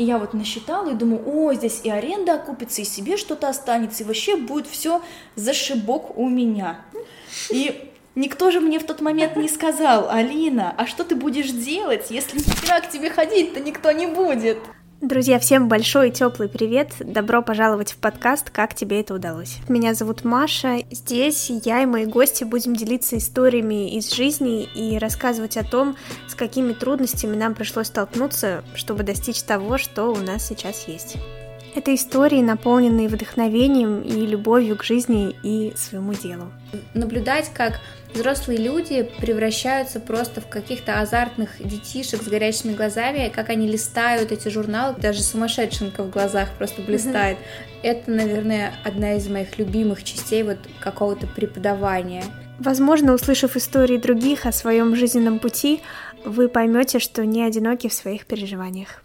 И я вот насчитала и думаю, о, здесь и аренда окупится, и себе что-то останется, и вообще будет все зашибок у меня. И Никто же мне в тот момент не сказал, Алина, а что ты будешь делать, если ни к тебе ходить-то никто не будет? Друзья, всем большой и теплый привет! Добро пожаловать в подкаст «Как тебе это удалось?». Меня зовут Маша. Здесь я и мои гости будем делиться историями из жизни и рассказывать о том, с какими трудностями нам пришлось столкнуться, чтобы достичь того, что у нас сейчас есть. Это истории, наполненные вдохновением и любовью к жизни и своему делу. Наблюдать, как взрослые люди превращаются просто в каких-то азартных детишек с горящими глазами, как они листают эти журналы, даже сумасшедшенка в глазах просто блистает. Mm-hmm. Это, наверное, одна из моих любимых частей вот какого-то преподавания. Возможно, услышав истории других о своем жизненном пути, вы поймете, что не одиноки в своих переживаниях.